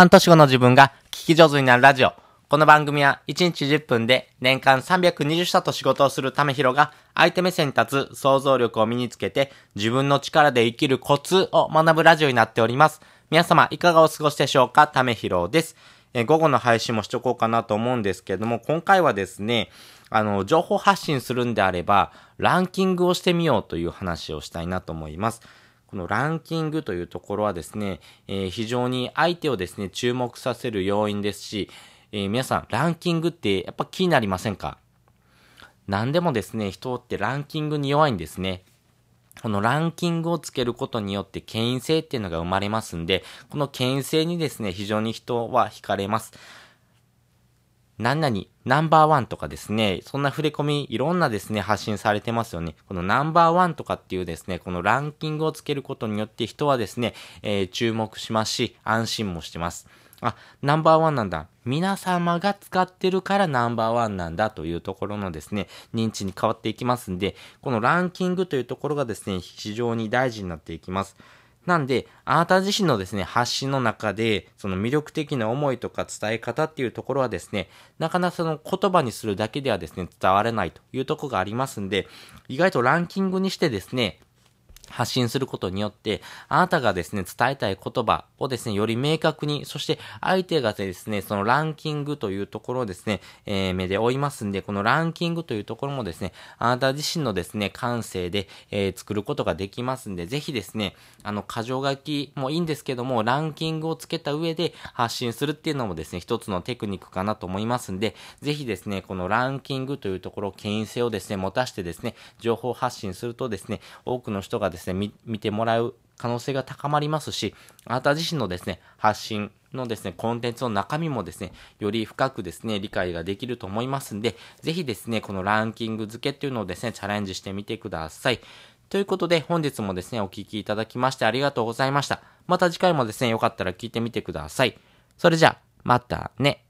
半年後の自分が聞き上手になるラジオ。この番組は1日10分で年間320社と仕事をするためひろが相手目線に立つ想像力を身につけて自分の力で生きるコツを学ぶラジオになっております。皆様いかがお過ごしでしょうか？ためひろです。え午後の配信もしとこうかなと思うんですけれども、今回はですね、あの、情報発信するんであれば、ランキングをしてみようという話をしたいなと思います。このランキングというところはですね、えー、非常に相手をですね、注目させる要因ですし、えー、皆さん、ランキングってやっぱ気になりませんか？何でもですね、人ってランキングに弱いんですね。このランキングをつけることによって権威性っていうのが生まれますんで、この権威性にですね、非常に人は惹かれます。何々、ナンバーワンとかですね、そんな触れ込み、いろんなですね、発信されてますよね。このナンバーワンとかっていうですね、このランキングをつけることによって人はですね、えー、注目しますし、安心もしてます。あ、ナンバーワンなんだ。皆様が使ってるからナンバーワンなんだというところのですね、認知に変わっていきますんで、このランキングというところがですね、非常に大事になっていきます。なんで、あなた自身のですね、発信の中で、その魅力的な思いとか伝え方っていうところはですね、なかなかその言葉にするだけではですね、伝われないというところがありますんで、意外とランキングにしてですね、発信することによって、あなたがですね、伝えたい言葉をですね、より明確に、そして相手がですね、そのランキングというところをですね、えー、目で追いますんで、このランキングというところもですね、あなた自身のですね、感性で、えー、作ることができますんで、ぜひですね、あの、箇条書きもいいんですけども、ランキングをつけた上で発信するっていうのもですね、一つのテクニックかなと思いますんで、ぜひですね、このランキングというところ、権威性をですね、持たしてですね、情報発信するとですね、多くの人がですね、ですね見てもらう可能性が高まりますし、あなた自身のですね、発信のですね、コンテンツの中身もですね、より深くですね、理解ができると思いますんで、ぜひですね、このランキング付けっていうのをですね、チャレンジしてみてください。ということで、本日もですね、お聴きいただきましてありがとうございました。また次回もですね、よかったら聞いてみてください。それじゃあ、またね。